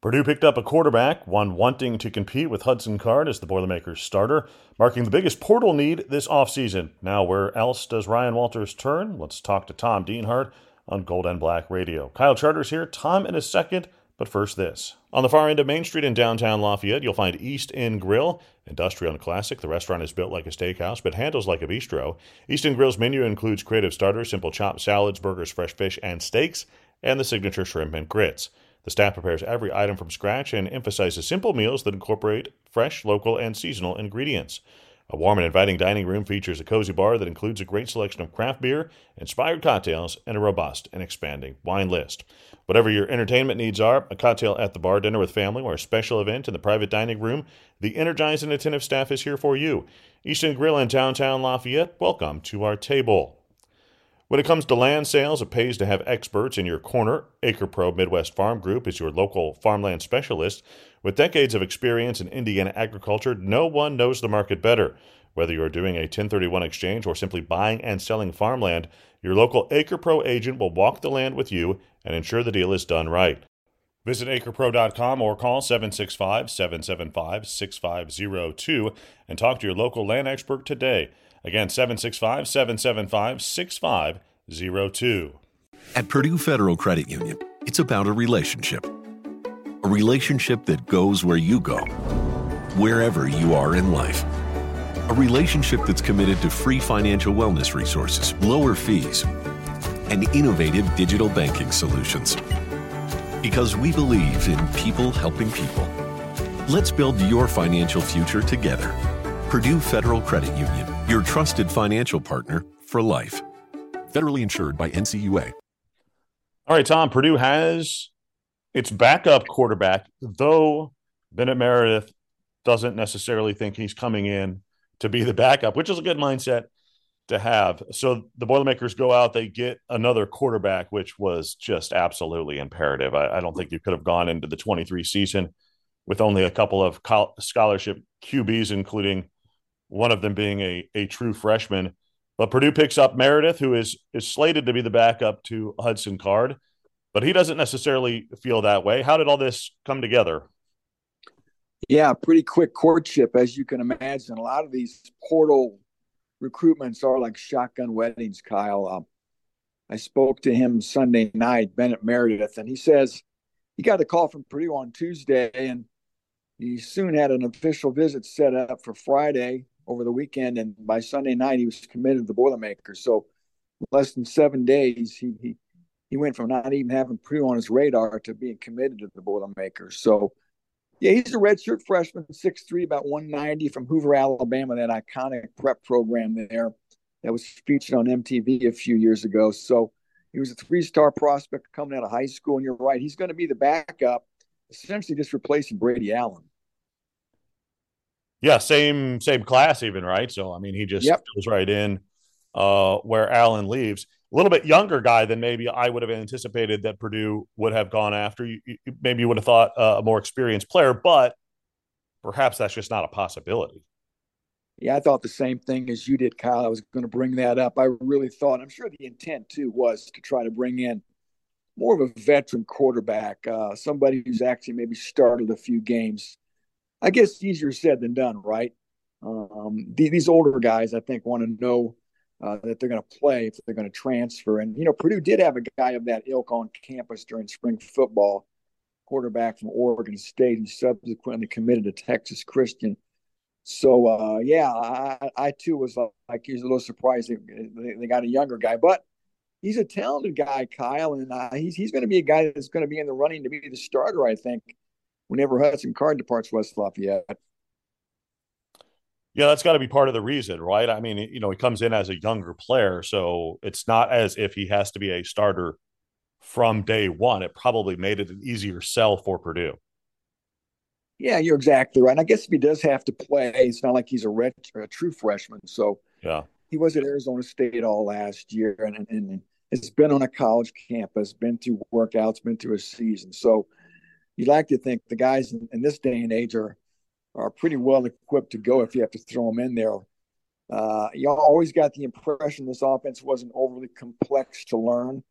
Purdue picked up a quarterback, one wanting to compete with Hudson Card as the Boilermakers starter, marking the biggest portal need this offseason. Now, where else does Ryan Walters turn? Let's talk to Tom Dienhart on Gold and Black Radio. Kyle Charters here, Tom in a second, but first this. On the far end of Main Street in downtown Lafayette, you'll find East End Grill, industrial and classic. The restaurant is built like a steakhouse, but handles like a bistro. East End Grill's menu includes creative starters, simple chopped salads, burgers, fresh fish, and steaks, and the signature shrimp and grits. The staff prepares every item from scratch and emphasizes simple meals that incorporate fresh, local, and seasonal ingredients. A warm and inviting dining room features a cozy bar that includes a great selection of craft beer, inspired cocktails, and a robust and expanding wine list. Whatever your entertainment needs are, a cocktail at the bar, dinner with family, or a special event in the private dining room, the energized and attentive staff is here for you. East End Grill in downtown Lafayette, welcome to our table. When it comes to land sales, it pays to have experts in your corner. AcrePro Midwest Farm Group is your local farmland specialist. With decades of experience in Indiana agriculture, no one knows the market better. Whether you're doing a 1031 exchange or simply buying and selling farmland, your local AcrePro agent will walk the land with you and ensure the deal is done right. Visit acrepro.com or call 765 775 6502 and talk to your local land expert today. Again, 765 775 6502. At Purdue Federal Credit Union, it's about a relationship. A relationship that goes where you go, wherever you are in life. A relationship that's committed to free financial wellness resources, lower fees, and innovative digital banking solutions. Because we believe in people helping people. Let's build your financial future together. Purdue Federal Credit Union, your trusted financial partner for life. Federally insured by NCUA. All right, Tom, Purdue has its backup quarterback, though Bennett Meredith doesn't necessarily think he's coming in to be the backup, which is a good mindset to have. So the Boilermakers go out, they get another quarterback, which was just absolutely imperative. I, I don't think you could have gone into the 23 season with only a couple of scholarship QBs, including one of them being a, a true freshman. But Purdue picks up Meredith, who is is slated to be the backup to Hudson Card, but he doesn't necessarily feel that way. How did all this come together? Yeah, pretty quick courtship, as you can imagine. A lot of these portal recruitments are like shotgun weddings, Kyle. Um, I spoke to him Sunday night, Bennett Meredith, and he says he got a call from Purdue on Tuesday, and he soon had an official visit set up for Friday over the weekend, and by Sunday night he was committed to the Boilermakers. So less than seven days, he he he went from not even having Purdue on his radar to being committed to the Boilermakers. So yeah, he's a redshirt freshman, 6'3", about 190 from Hoover, Alabama, that iconic prep program there that was featured on MTV a few years ago. So he was a three-star prospect coming out of high school, and you're right, he's going to be the backup, essentially just replacing Brady Allen. Yeah, same same class even, right? So I mean, he just yep. goes right in uh, where Allen leaves. A little bit younger guy than maybe I would have anticipated that Purdue would have gone after. You, you, maybe you would have thought uh, a more experienced player, but perhaps that's just not a possibility. Yeah, I thought the same thing as you did, Kyle. I was going to bring that up. I really thought, I'm sure the intent too was to try to bring in more of a veteran quarterback, uh, somebody who's actually maybe started a few games I guess easier said than done, right? Um, the, these older guys, I think, want to know uh, that they're going to play if they're going to transfer. And you know, Purdue did have a guy of that ilk on campus during spring football, quarterback from Oregon State, who subsequently committed to Texas Christian. So uh, yeah, I, I, too was like, like he was a little surprised they, they, got a younger guy, but he's a talented guy, Kyle, and uh, he's he's going to be a guy that's going to be in the running to be the starter, I think whenever Hudson Card departs West Lafayette. Yeah, that's got to be part of the reason, right? I mean, you know, he comes in as a younger player, so it's not as if he has to be a starter from day one. It probably made it an easier sell for Purdue. Yeah, you're exactly right. And I guess if he does have to play, it's not like he's a, red, a true freshman. So yeah, he was at Arizona State all last year, and, and, and has been on a college campus, been through workouts, been through a season. So you like to think the guys in, in, this day and age are are pretty well equipped to go if you have to throw them in there. Uh, you always got the impression this offense wasn't overly complex to learn.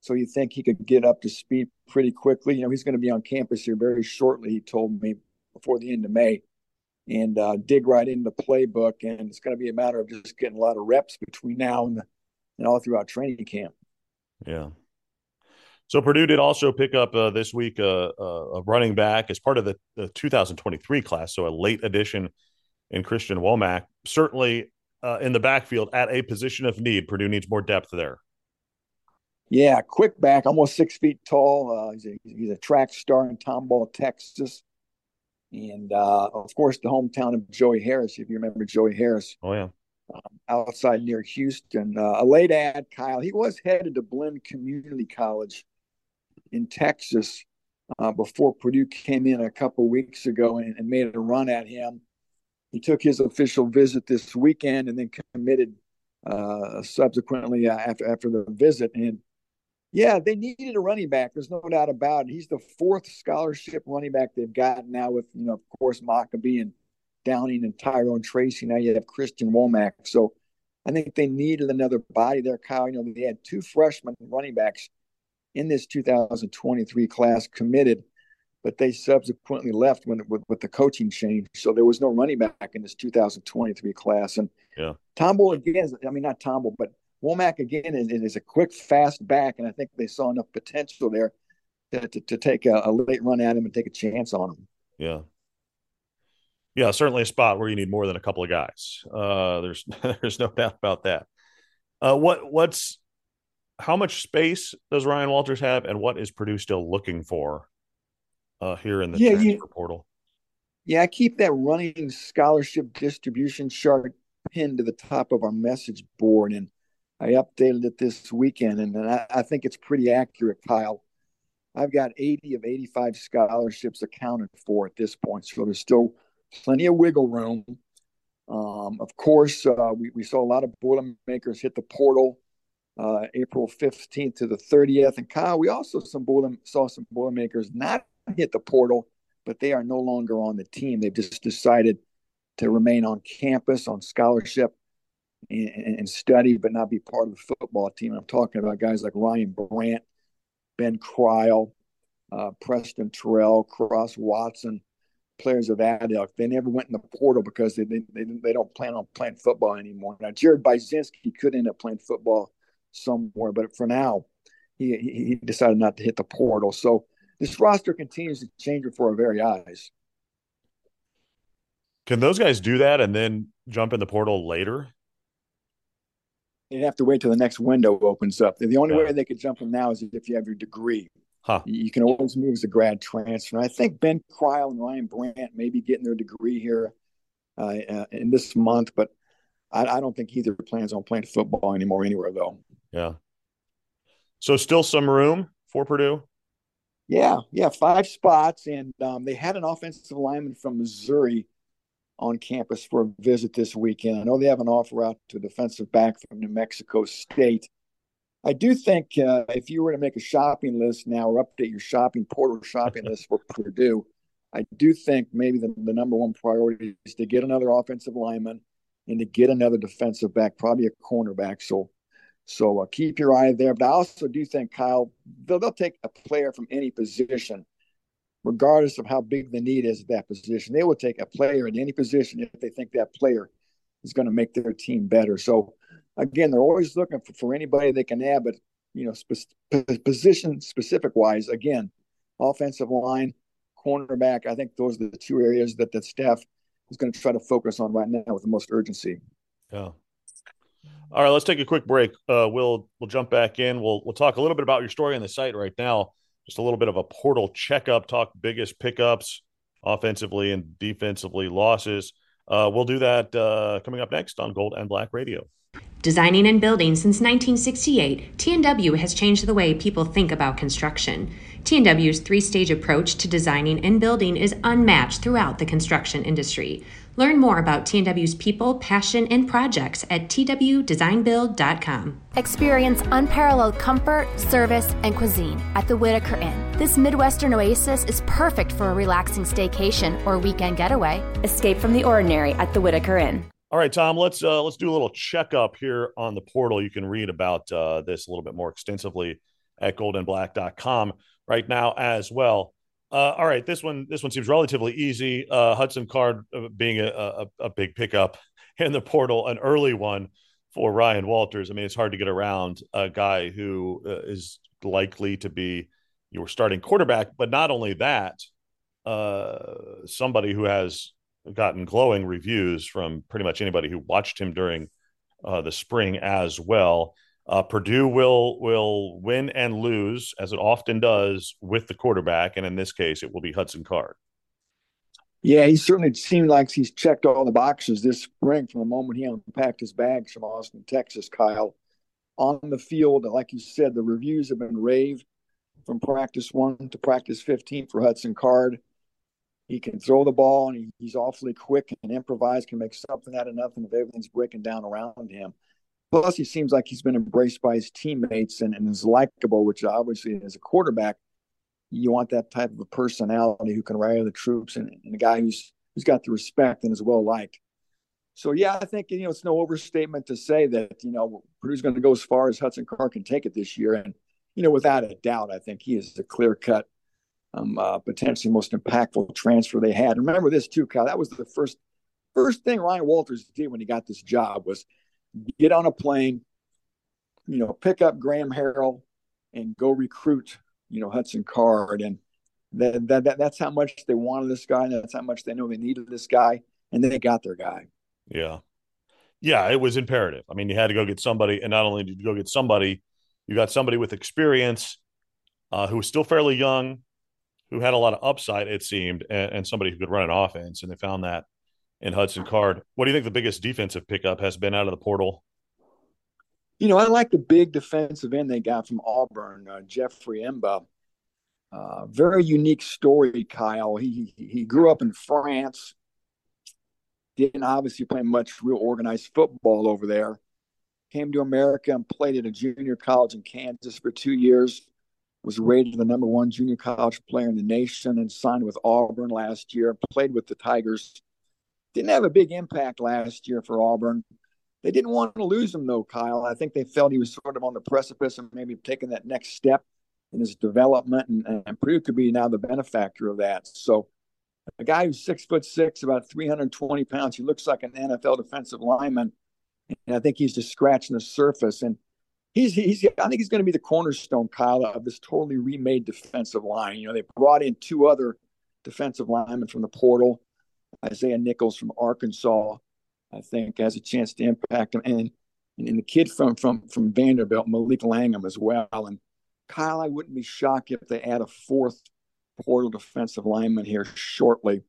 So you think he could get up to speed pretty quickly? You know, he's going to be on campus here very shortly. He told me before the end of May, and uh, dig right into the playbook. And it's going to be a matter of just getting a lot of reps between now and, the, and all throughout training camp. Yeah. So Purdue did also pick up uh, this week uh, uh a running back as part of the, the, 2023 class, so a late addition in Christian Womack. Certainly uh, in the backfield at a position of need, Purdue needs more depth there. Yeah, quick back, almost six feet tall. Uh, he's, a, he's, a, track star in Tomball, Texas, and uh, of course the hometown of Joey Harris. If you remember Joey Harris, oh yeah, um, outside near Houston. a late ad, Kyle. He was headed to Blinn Community College in Texas uh, before Purdue came in a couple weeks ago and, and, made a run at him. He took his official visit this weekend and then committed uh, subsequently uh, after after the visit. And yeah, they needed a running back. There's no doubt about it. He's the fourth scholarship running back they've got now, with you know, of course, Mockobee and Downing and Tyrone Tracy. Now you have Christian Womack. So I think they needed another body there, Kyle. You know, they had two freshman running backs in this 2023 class committed, but they subsequently left when with, with the coaching change. So there was no running back in this 2023 class. And yeah, Tombo again, I mean not Tombo, but Womack again is, is a quick, fast back, and I think they saw enough potential there to, to, to take a, a, late run at him and take a chance on him. Yeah. Yeah, certainly a spot where you need more than a couple of guys. Uh, there's there's no doubt about that. Uh, what what's how much space does Ryan Walters have, and what is Purdue still looking for uh, here in the yeah, transfer you, portal? Yeah, I keep that running scholarship distribution chart pinned to the top of our message board, and I updated it this weekend, and I, I think it's pretty accurate, Kyle. I've got 80 of 85 scholarships accounted for at this point, so there's still plenty of wiggle room. Um, of course, uh, we, we saw a lot of Boilermakers hit the portal uh, April 15th to the 30th. And Kyle, we also some Boiler, saw some Boilermakers not hit the portal, but they are no longer on the team. They've just decided to remain on campus on scholarship and, and study, but not be part of the football team. I'm talking about guys like Ryan Brandt, Ben Cryle, uh, Preston Terrell, Cross Watson, players of that ilk. They never went in the portal because they, they, they, they don't plan on playing football anymore. Now, Jared Bycznski could end up playing football somewhere. But for now, he he decided not to hit the portal. So this roster continues to change before our very eyes. Can those guys do that and then jump in the portal later? You'd have to wait till the next window opens up. The only yeah. way they could jump in now is if you have your degree. Huh. You can always move as a grad transfer. And I think Ben Cryle and Ryan Brandt may be getting their degree here uh, uh, in this month, but I, I, don't think either plans on playing football anymore anywhere, though. Yeah. So still some room for Purdue. Yeah, yeah, five spots, and um, they had an offensive lineman from Missouri on campus for a visit this weekend. I know they have an offer out to a defensive back from New Mexico State. I do think uh, if you were to make a shopping list now or update your shopping portal shopping list for Purdue, I do think maybe the, the number one priority is to get another offensive lineman and to get another defensive back, probably a cornerback. So so uh, keep your eye there. But I also do think, Kyle, they'll, they'll take a player from any position, regardless of how big the need is at that position. They will take a player at any position if they think that player is going to make their team better. So, again, they're always looking for, for anybody they can add, but, you know, spe- position specific wise, again, offensive line, cornerback, I think those are the two areas that the staff is going to try to focus on right now with the most urgency. Yeah. All right, let's take a quick break. Uh, we'll we'll jump back in. We'll we'll talk a little bit about your story on the site right now. Just a little bit of a portal checkup. Talk biggest pickups, offensively and defensively losses. Uh, we'll do that uh, coming up next on Gold and Black Radio. Designing and building since 1968, TNW has changed the way people think about construction. TNW's three stage approach to designing and building is unmatched throughout the construction industry. Learn more about TNW's people, passion, and projects at twdesignbuild.com. Experience unparalleled comfort, service, and cuisine at the Whitaker Inn. This Midwestern oasis is perfect for a relaxing staycation or weekend getaway. Escape from the ordinary at the Whitaker Inn. All right, Tom. Let's uh, let's do a little checkup here on the portal. You can read about uh, this a little bit more extensively at goldandblack.com right now as well. Uh, all right, this one this one seems relatively easy. Uh, Hudson Card uh, being a, a, a, big pickup in the portal, an early one for Ryan Walters. I mean, it's hard to get around a guy who uh, is likely to be your starting quarterback, but not only that, uh, somebody who has gotten glowing reviews from pretty much anybody who watched him during uh, the spring as well. Uh, Purdue will will win and lose as it often does with the quarterback, and in this case, it will be Hudson Card. Yeah, he certainly seemed like he's checked all the boxes this spring from the moment he unpacked his bags from Austin, Texas. Kyle, on the field, like you said, the reviews have been raved from practice one to practice 15 for Hudson Card. He can throw the ball and he, he's awfully quick and improvise, can make something out of nothing if everything's breaking down around him. Plus, he seems like he's been embraced by his teammates and, and is likable, which obviously, as a quarterback, you want that type of a personality who can rally the troops and, and a guy who's who's got the respect and is well liked. So yeah, I think you know it's no overstatement to say that you know Purdue's going to go as far as Hudson Card can take it this year, and you know without a doubt, I think he is a clear cut, um, uh, potentially most impactful transfer they had. Remember this too, Kyle. That was the first first thing Ryan Walters did when he got this job was get on a plane, you know, pick up Graham Harrell and go recruit, you know, Hudson Card. And that, that, that that's how much they wanted this guy. That's how much they know they needed this guy. And they got their guy. Yeah. Yeah, it was imperative. I mean, you had to go get somebody, and not only did you go get somebody, you got somebody with experience uh, who was still fairly young, who had a lot of upside, it seemed, and, and somebody who could run an offense. And they found that in Hudson Card. What do you think the biggest defensive pickup has been out of the portal? You know, I like the big defensive end they got from Auburn, uh, Jeffrey M'ba. Uh, very unique story, Kyle. He he grew up in France. Didn't obviously play much real organized football over there. Came to America and played at a junior college in Kansas for two years. Was rated the number one junior college player in the nation and signed with Auburn last year. Played with the Tigers didn't have a big impact last year for Auburn. They didn't want to lose him though, Kyle. I think they felt he was sort of on the precipice of maybe taking that next step in his development, and, and Purdue could be now the benefactor of that. So, a guy who's six foot six, about 320 pounds, he looks like an NFL defensive lineman, and I think he's just scratching the surface. And he's he's I think he's going to be the cornerstone, Kyle, of this totally remade defensive line. You know, they brought in two other defensive linemen from the portal. Isaiah Nichols from Arkansas, I think, has a chance to impact him, and and, the kid from from from Vanderbilt, Malik Langham, as well. And Kyle, I wouldn't be shocked if they add a fourth portal defensive lineman here shortly.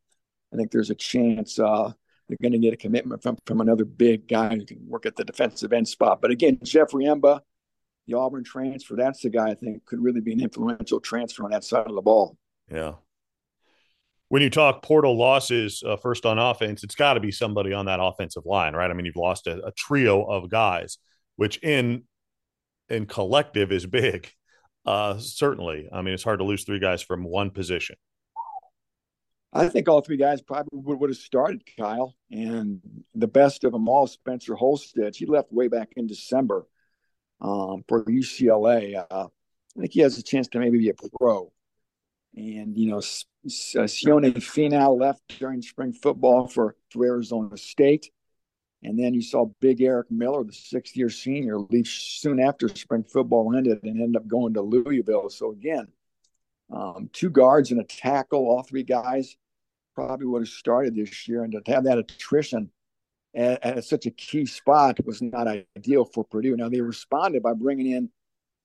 I think there's a chance uh, they're going to get a commitment from from another big guy who can work at the defensive end spot. But again, Jeffrey M'ba, the Auburn transfer, that's the guy I think could really be an influential transfer on that side of the ball. Yeah, when you talk portal losses uh, first on offense, it's got to be somebody on that offensive line, right? I mean, you've lost a, a, trio of guys, which in in collective is big. Uh, certainly, I mean, it's hard to lose three guys from one position. I think all three guys probably would, would have started Kyle, and the best of them all, Spencer Holstege. He left way back in December um, for UCLA. Uh, I think he has a chance to maybe be a pro. And, you know, Sione Finau left during spring football for, for Arizona State. And then you saw Big Eric Miller, the sixth year senior, leave soon after spring football ended and end up going to Louisville. So, again, um, two guards and a tackle, all three guys probably would have started this year. And to have that attrition at, at such a key spot was not ideal for Purdue. Now, they responded by bringing in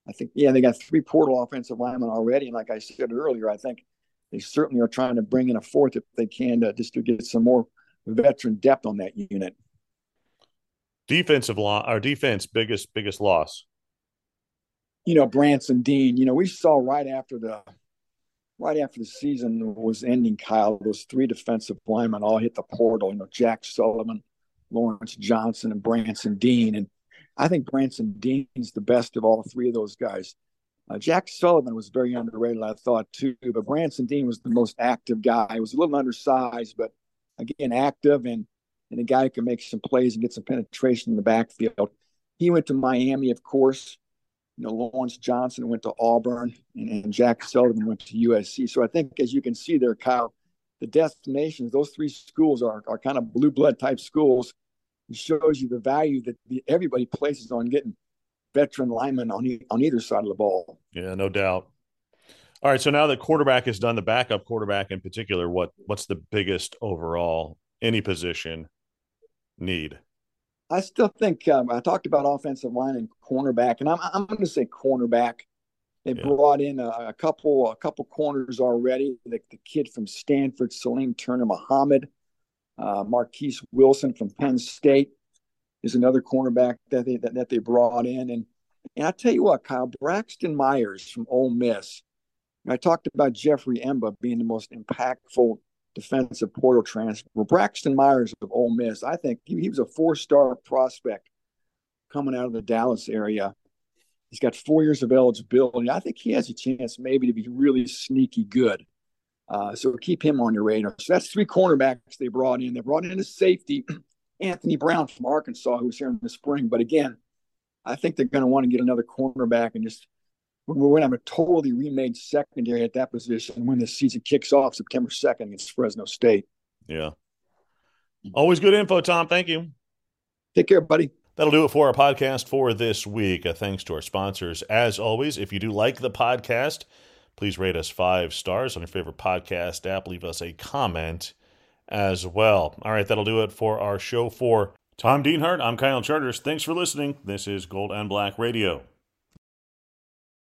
I think, yeah, they got three portal offensive linemen already. And like I said earlier, I think they certainly are trying to bring in a fourth if they can to, just to get some more veteran depth on that unit. Defensive law, our defense biggest biggest loss. You know, Branson Deen. You know, we saw right after the right after the season was ending, Kyle, those three defensive linemen all hit the portal. You know, Jack Sullivan, Lawrence Johnson, and Branson Deen. And I think Branson Deen's the best of all three of those guys. Uh, Jack Sullivan was very underrated, I thought too, but Branson Deen was the most active guy. He was a little undersized, but again, active and and a guy who can make some plays and get some penetration in the backfield. He went to Miami, of course. You know, Lawrence Johnson went to Auburn, and, and Jack Sullivan went to USC. So I think, as you can see there, Kyle, the destinations, those three schools are, are kind of blue blood type schools. It shows you the value that the, everybody places on getting veteran linemen on, e- on either side of the ball. Yeah, no doubt. All right, so now that quarterback is done, the backup quarterback in particular, what what's the biggest overall any position need? I still think um, I talked about offensive line and cornerback, and I'm I'm going to say cornerback. They yeah. brought in a, a, couple a couple corners already. The, the kid from Stanford, Salim Turner Muhammad, uh, Marquise Wilson from Penn State is another cornerback that they that, that they brought in, and and I tell you what, Kyle Braxton Myers from Ole Miss. I talked about Jeffrey M'ba being the most impactful defensive portal transfer. Braxton Myers of Ole Miss, I think he, he was a four-star prospect coming out of the Dallas area. He's got four years of eligibility. I think he has a chance maybe to be really sneaky good. Uh, so keep him on your radar. So that's three cornerbacks they brought in. They brought in a safety, Anthony Brown from Arkansas, who was here in the spring. But again, I think they're going to want to get another cornerback and just we're going to have a totally remade secondary at that position when the season kicks off September 2nd against Fresno State. Yeah. Always good info, Tom. Thank you. Take care, buddy. That'll do it for our podcast for this week. Uh, thanks to our sponsors. As always, if you do like the podcast, please rate us five stars on your favorite podcast app. Leave us a comment as well. All right, that'll do it for our show for Tom Dienhart. I'm Kyle Charters. Thanks for listening. This is Gold and Black Radio.